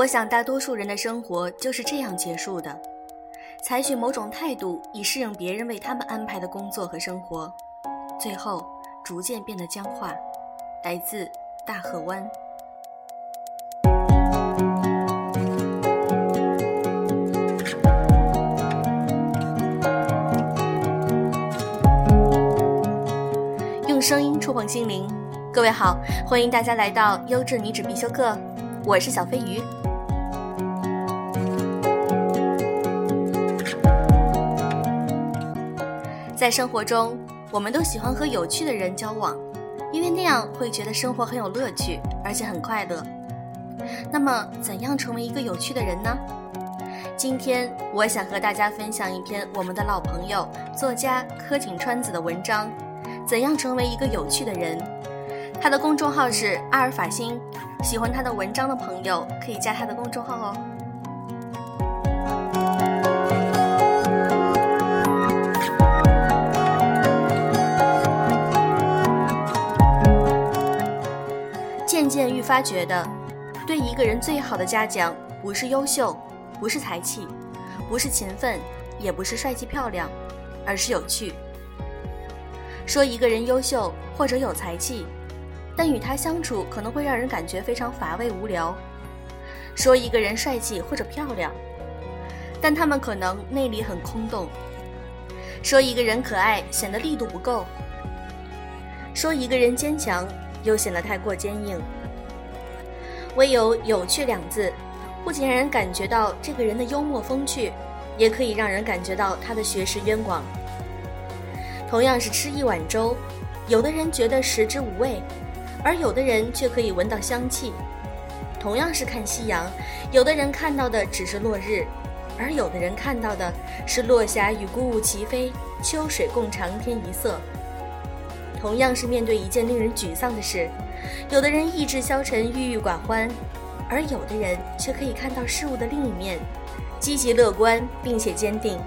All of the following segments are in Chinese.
我想，大多数人的生活就是这样结束的：采取某种态度以适应别人为他们安排的工作和生活，最后逐渐变得僵化。来自大河湾。用声音触碰心灵，各位好，欢迎大家来到优质女子必修课，我是小飞鱼。在生活中，我们都喜欢和有趣的人交往，因为那样会觉得生活很有乐趣，而且很快乐。那么，怎样成为一个有趣的人呢？今天，我想和大家分享一篇我们的老朋友作家柯景川子的文章，《怎样成为一个有趣的人》。他的公众号是阿尔法星，喜欢他的文章的朋友可以加他的公众号哦。渐愈发觉得，对一个人最好的嘉奖，不是优秀，不是才气，不是勤奋，也不是帅气漂亮，而是有趣。说一个人优秀或者有才气，但与他相处可能会让人感觉非常乏味无聊；说一个人帅气或者漂亮，但他们可能内里很空洞；说一个人可爱，显得力度不够；说一个人坚强，又显得太过坚硬。唯有“有趣”两字，不仅让人感觉到这个人的幽默风趣，也可以让人感觉到他的学识渊广。同样是吃一碗粥，有的人觉得食之无味，而有的人却可以闻到香气；同样是看夕阳，有的人看到的只是落日，而有的人看到的是落霞与孤鹜齐飞，秋水共长天一色。同样是面对一件令人沮丧的事。有的人意志消沉、郁郁寡欢，而有的人却可以看到事物的另一面，积极乐观并且坚定。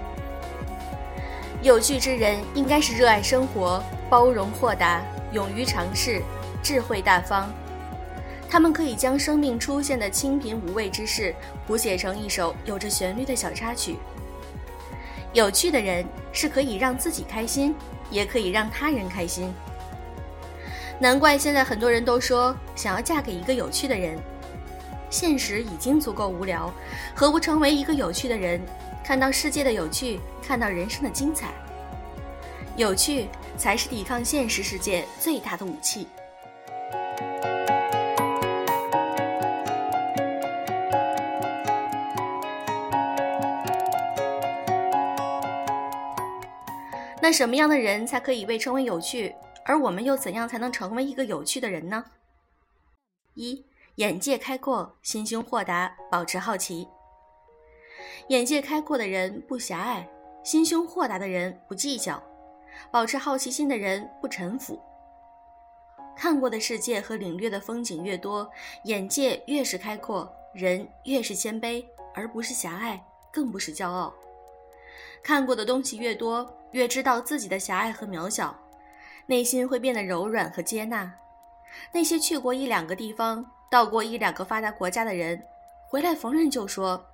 有趣之人应该是热爱生活、包容豁达、勇于尝试、智慧大方。他们可以将生命出现的清贫无味之事谱写成一首有着旋律的小插曲。有趣的人是可以让自己开心，也可以让他人开心。难怪现在很多人都说想要嫁给一个有趣的人。现实已经足够无聊，何不成为一个有趣的人，看到世界的有趣，看到人生的精彩？有趣才是抵抗现实世界最大的武器。那什么样的人才可以被称为有趣？而我们又怎样才能成为一个有趣的人呢？一，眼界开阔，心胸豁达，保持好奇。眼界开阔的人不狭隘，心胸豁达的人不计较，保持好奇心的人不臣服。看过的世界和领略的风景越多，眼界越是开阔，人越是谦卑，而不是狭隘，更不是骄傲。看过的东西越多，越知道自己的狭隘和渺小。内心会变得柔软和接纳。那些去过一两个地方、到过一两个发达国家的人，回来逢人就说：“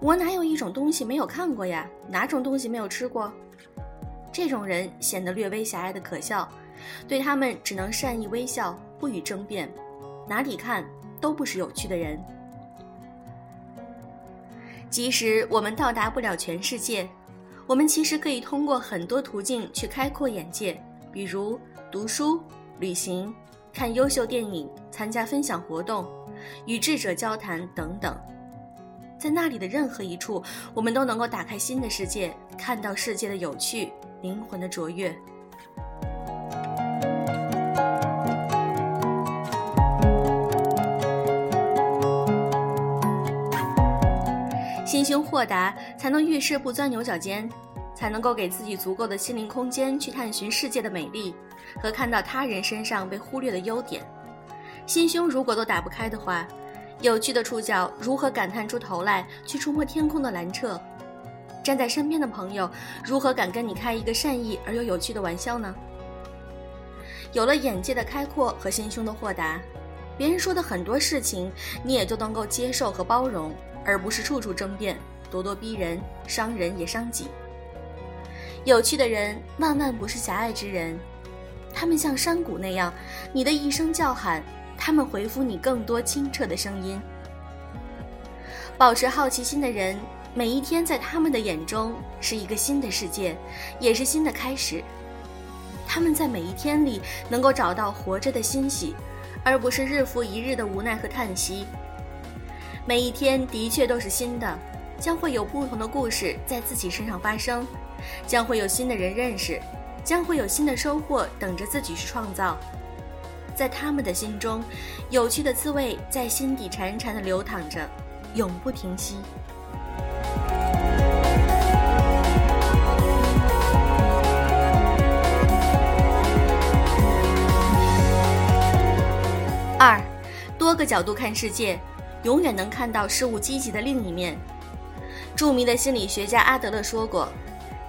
我哪有一种东西没有看过呀？哪种东西没有吃过？”这种人显得略微狭隘的可笑，对他们只能善意微笑，不予争辩。哪里看都不是有趣的人。即使我们到达不了全世界，我们其实可以通过很多途径去开阔眼界。比如读书、旅行、看优秀电影、参加分享活动、与智者交谈等等，在那里的任何一处，我们都能够打开新的世界，看到世界的有趣、灵魂的卓越。心胸豁达，才能遇事不钻牛角尖。才能够给自己足够的心灵空间去探寻世界的美丽，和看到他人身上被忽略的优点。心胸如果都打不开的话，有趣的触角如何敢探出头来去触摸天空的蓝澈？站在身边的朋友如何敢跟你开一个善意而又有趣的玩笑呢？有了眼界的开阔和心胸的豁达，别人说的很多事情，你也都能够接受和包容，而不是处处争辩、咄咄逼人，伤人也伤己。有趣的人万万不是狭隘之人，他们像山谷那样，你的一声叫喊，他们回复你更多清澈的声音。保持好奇心的人，每一天在他们的眼中是一个新的世界，也是新的开始。他们在每一天里能够找到活着的欣喜，而不是日复一日的无奈和叹息。每一天的确都是新的，将会有不同的故事在自己身上发生，将会有新的人认识，将会有新的收获等着自己去创造。在他们的心中，有趣的滋味在心底潺潺的流淌着。永不停息。二，多个角度看世界，永远能看到事物积极的另一面。著名的心理学家阿德勒说过：“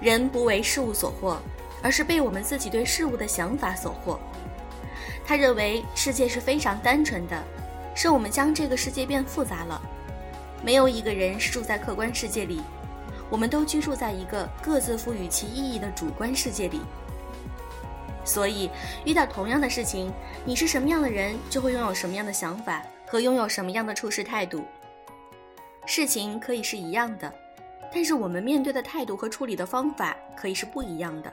人不为事物所惑，而是被我们自己对事物的想法所惑。”他认为世界是非常单纯的，是我们将这个世界变复杂了。没有一个人是住在客观世界里，我们都居住在一个各自赋予其意义的主观世界里。所以，遇到同样的事情，你是什么样的人，就会拥有什么样的想法和拥有什么样的处事态度。事情可以是一样的，但是我们面对的态度和处理的方法可以是不一样的。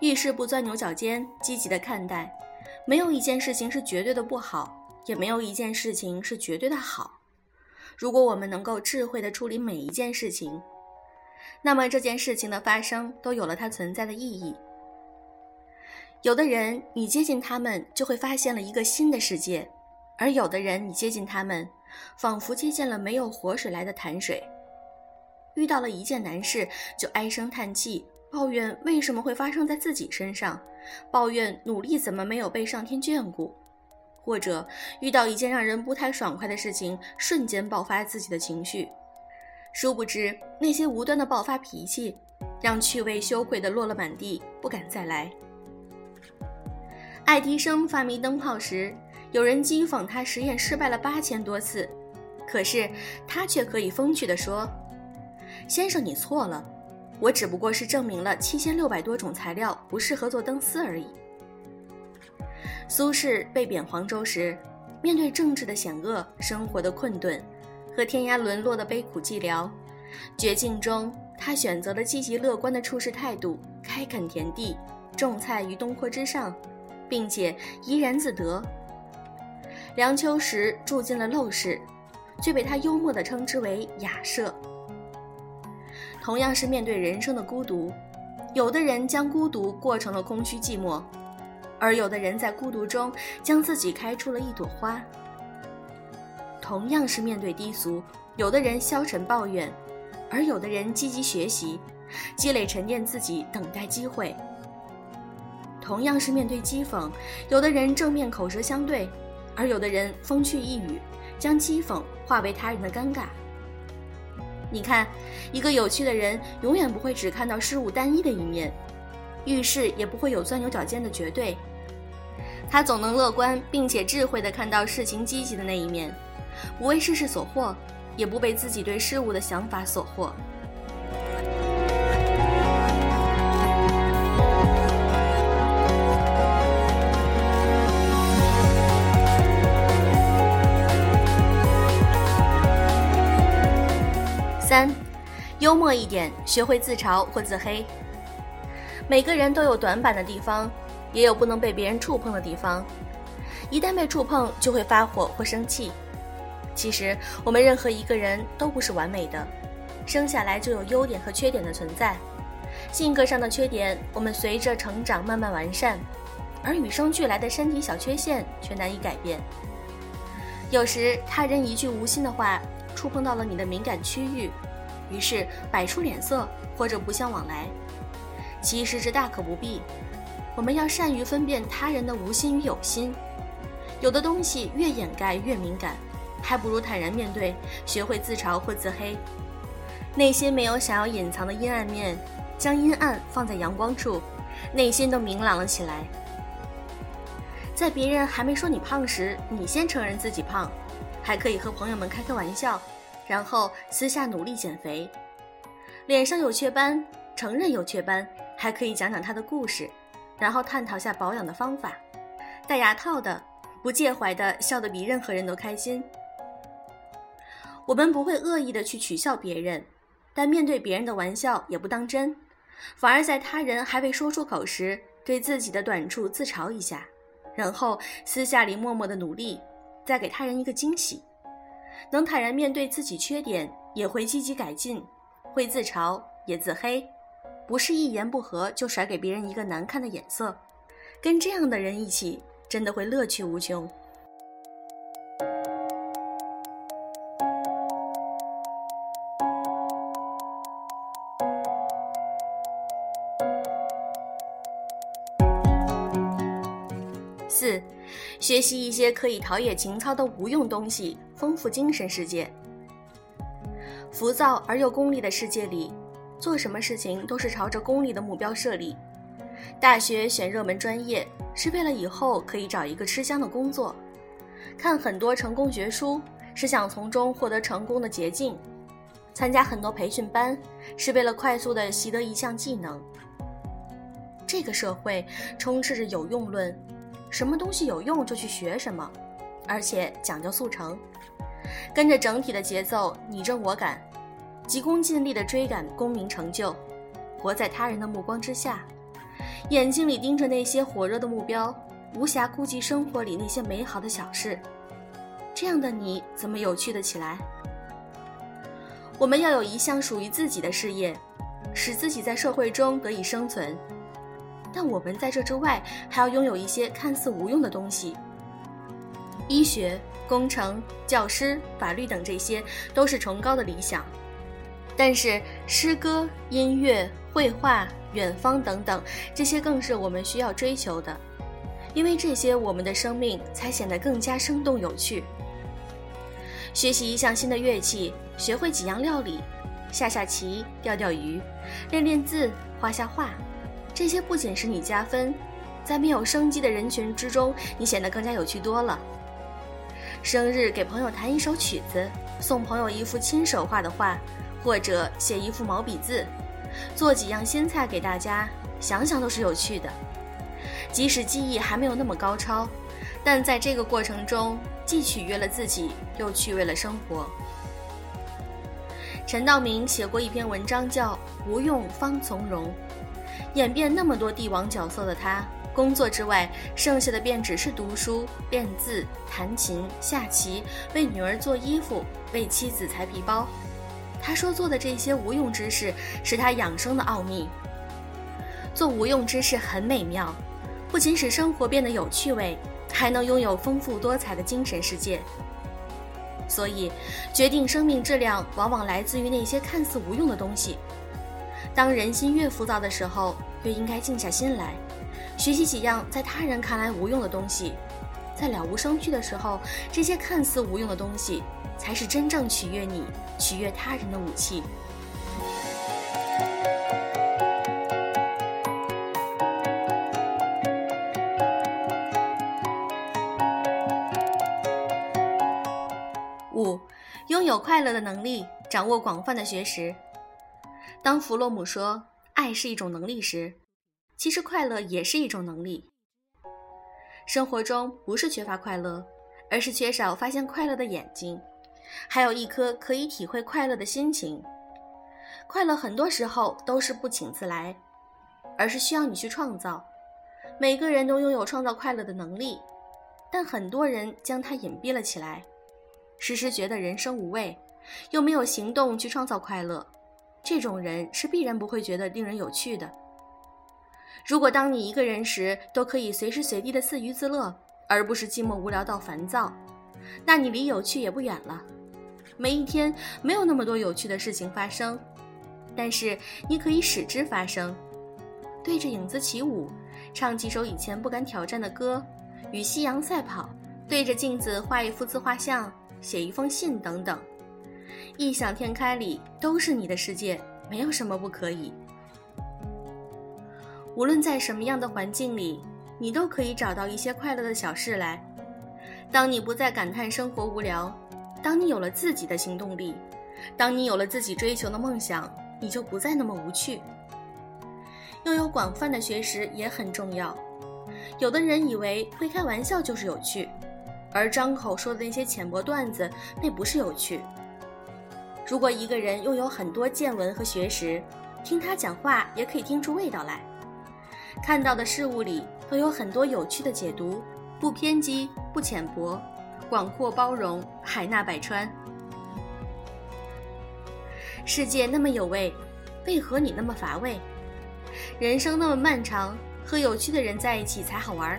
遇事不钻牛角尖，积极的看待。没有一件事情是绝对的不好，也没有一件事情是绝对的好。如果我们能够智慧地处理每一件事情，那么这件事情的发生都有了它存在的意义。有的人，你接近他们就会发现了一个新的世界；而有的人，你接近他们，仿佛接近了没有活水来的潭水。遇到了一件难事，就唉声叹气，抱怨为什么会发生在自己身上，抱怨努力怎么没有被上天眷顾。或者遇到一件让人不太爽快的事情，瞬间爆发自己的情绪，殊不知那些无端的爆发脾气，让趣味羞愧的落了满地，不敢再来。爱迪生发明灯泡时，有人讥讽他实验失败了八千多次，可是他却可以风趣地说：“先生，你错了，我只不过是证明了七千六百多种材料不适合做灯丝而已。”苏轼被贬黄州时，面对政治的险恶、生活的困顿和天涯沦落的悲苦寂寥，绝境中他选择了积极乐观的处事态度，开垦田地，种菜于东坡之上，并且怡然自得。梁秋实住进了陋室，却被他幽默地称之为雅舍。同样是面对人生的孤独，有的人将孤独过成了空虚寂寞。而有的人在孤独中将自己开出了一朵花。同样是面对低俗，有的人消沉抱怨，而有的人积极学习，积累沉淀自己，等待机会。同样是面对讥讽，有的人正面口舌相对，而有的人风趣一语，将讥讽化为他人的尴尬。你看，一个有趣的人永远不会只看到事物单一的一面。遇事也不会有钻牛角尖的绝对，他总能乐观并且智慧地看到事情积极的那一面，不为世事所惑，也不被自己对事物的想法所惑。三，幽默一点，学会自嘲或自黑。每个人都有短板的地方，也有不能被别人触碰的地方。一旦被触碰，就会发火或生气。其实，我们任何一个人都不是完美的，生下来就有优点和缺点的存在。性格上的缺点，我们随着成长慢慢完善；而与生俱来的身体小缺陷却难以改变。有时，他人一句无心的话，触碰到了你的敏感区域，于是摆出脸色或者不相往来。其实这大可不必，我们要善于分辨他人的无心与有心。有的东西越掩盖越敏感，还不如坦然面对，学会自嘲或自黑。内心没有想要隐藏的阴暗面，将阴暗放在阳光处，内心都明朗了起来。在别人还没说你胖时，你先承认自己胖，还可以和朋友们开开玩笑，然后私下努力减肥。脸上有雀斑，承认有雀斑，还可以讲讲他的故事，然后探讨下保养的方法。戴牙套的，不介怀的，笑得比任何人都开心。我们不会恶意的去取笑别人，但面对别人的玩笑也不当真，反而在他人还未说出口时，对自己的短处自嘲一下，然后私下里默默的努力，再给他人一个惊喜。能坦然面对自己缺点，也会积极改进。会自嘲也自黑，不是一言不合就甩给别人一个难看的眼色，跟这样的人一起，真的会乐趣无穷。学习一些可以陶冶情操的无用东西，丰富精神世界。浮躁而又功利的世界里，做什么事情都是朝着功利的目标设立。大学选热门专业是为了以后可以找一个吃香的工作，看很多成功学书是想从中获得成功的捷径，参加很多培训班是为了快速的习得一项技能。这个社会充斥着有用论，什么东西有用就去学什么，而且讲究速成。跟着整体的节奏，你争我赶，急功近利地追赶功名成就，活在他人的目光之下，眼睛里盯着那些火热的目标，无暇顾及生活里那些美好的小事。这样的你怎么有趣的起来？我们要有一项属于自己的事业，使自己在社会中得以生存。但我们在这之外，还要拥有一些看似无用的东西，医学。工程、教师、法律等，这些都是崇高的理想。但是，诗歌、音乐、绘画、远方等等，这些更是我们需要追求的，因为这些，我们的生命才显得更加生动有趣。学习一项新的乐器，学会几样料理，下下棋、钓钓鱼，练练字、画下画，这些不仅使你加分，在没有生机的人群之中，你显得更加有趣多了。生日给朋友弹一首曲子，送朋友一幅亲手画的画，或者写一幅毛笔字，做几样新菜给大家，想想都是有趣的。即使技艺还没有那么高超，但在这个过程中，既取悦了自己，又趣味了生活。陈道明写过一篇文章，叫《无用方从容》，演变那么多帝王角色的他。工作之外，剩下的便只是读书、练字、弹琴、下棋，为女儿做衣服，为妻子裁皮包。他说做的这些无用之事，是他养生的奥秘。做无用之事很美妙，不仅使生活变得有趣味，还能拥有丰富多彩的精神世界。所以，决定生命质量往往来自于那些看似无用的东西。当人心越浮躁的时候，越应该静下心来。学习几样在他人看来无用的东西，在了无生趣的时候，这些看似无用的东西，才是真正取悦你、取悦他人的武器。五，拥有快乐的能力，掌握广泛的学识。当弗洛姆说爱是一种能力时，其实快乐也是一种能力。生活中不是缺乏快乐，而是缺少发现快乐的眼睛，还有一颗可以体会快乐的心情。快乐很多时候都是不请自来，而是需要你去创造。每个人都拥有创造快乐的能力，但很多人将它隐蔽了起来，时时觉得人生无味，又没有行动去创造快乐。这种人是必然不会觉得令人有趣的。如果当你一个人时都可以随时随地的自娱自乐，而不是寂寞无聊到烦躁，那你离有趣也不远了。每一天没有那么多有趣的事情发生，但是你可以使之发生。对着影子起舞，唱几首以前不敢挑战的歌，与夕阳赛跑，对着镜子画一幅自画像，写一封信等等。异想天开里都是你的世界，没有什么不可以。无论在什么样的环境里，你都可以找到一些快乐的小事来。当你不再感叹生活无聊，当你有了自己的行动力，当你有了自己追求的梦想，你就不再那么无趣。拥有广泛的学识也很重要。有的人以为会开玩笑就是有趣，而张口说的那些浅薄段子，那不是有趣。如果一个人拥有很多见闻和学识，听他讲话也可以听出味道来。看到的事物里都有很多有趣的解读，不偏激，不浅薄，广阔包容，海纳百川。世界那么有味，为何你那么乏味？人生那么漫长，和有趣的人在一起才好玩。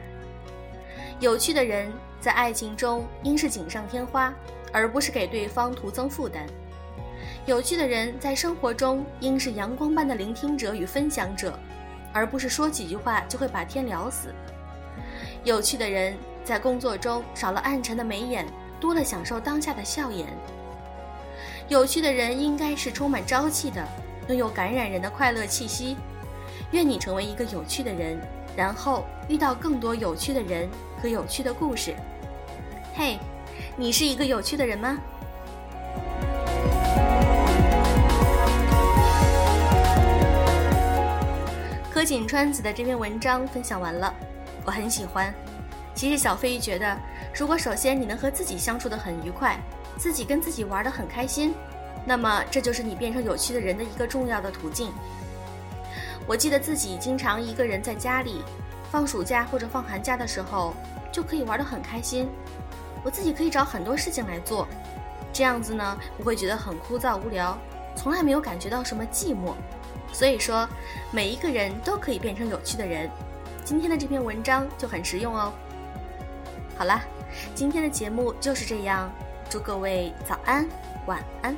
有趣的人在爱情中应是锦上添花，而不是给对方徒增负担。有趣的人在生活中应是阳光般的聆听者与分享者，而不是说几句话就会把天聊死。有趣的人在工作中少了暗沉的眉眼，多了享受当下的笑颜。有趣的人应该是充满朝气的，拥有感染人的快乐气息。愿你成为一个有趣的人，然后遇到更多有趣的人和有趣的故事。嘿，你是一个有趣的人吗？柯锦川子的这篇文章分享完了，我很喜欢。其实小飞鱼觉得，如果首先你能和自己相处的很愉快，自己跟自己玩的很开心，那么这就是你变成有趣的人的一个重要的途径。我记得自己经常一个人在家里，放暑假或者放寒假的时候，就可以玩得很开心。我自己可以找很多事情来做，这样子呢不会觉得很枯燥无聊，从来没有感觉到什么寂寞。所以说，每一个人都可以变成有趣的人。今天的这篇文章就很实用哦。好了，今天的节目就是这样，祝各位早安，晚安。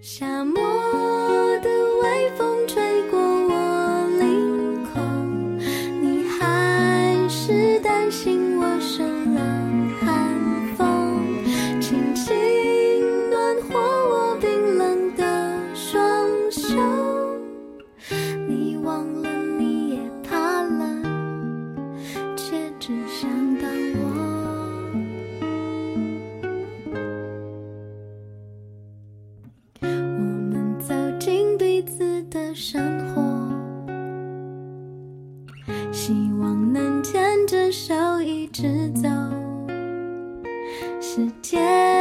沙漠。世界